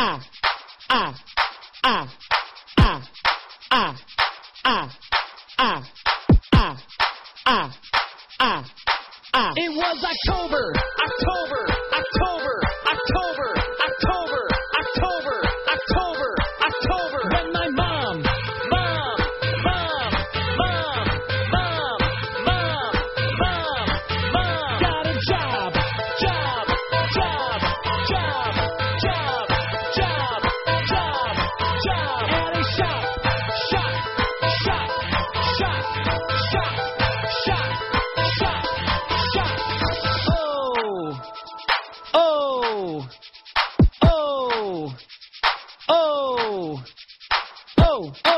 ah, ah, ah, ah, ah, ah, ah, ah, ah, ah. It was October, October.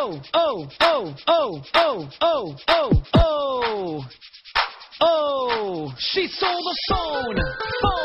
oh, oh, oh, oh, oh, oh, oh, oh. Oh, she sold a phone. phone.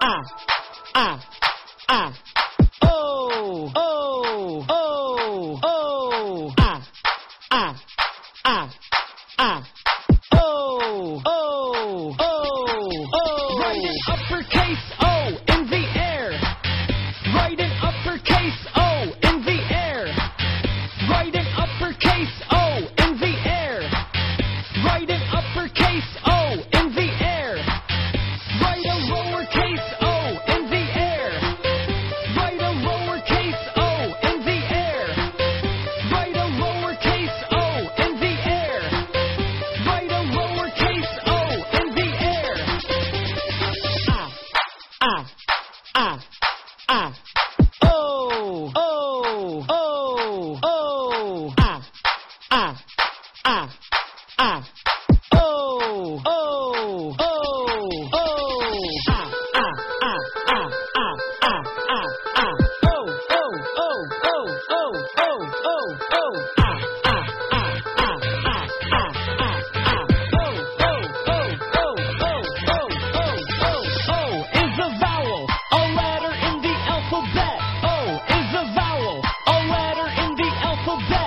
ah, ah, ah. Oh, oh, oh, oh. Ah, ah, ah, ah. Oh, oh, oh, oh. Right uppercase. Oh. ah, oh, ah, ah, ah, ah, ah, ah, ah, ah, ah, ah, ah, ah, ah, ah, ah, ah, is a vowel, a letter in the alphabet. O is a vowel, a letter in the alphabet.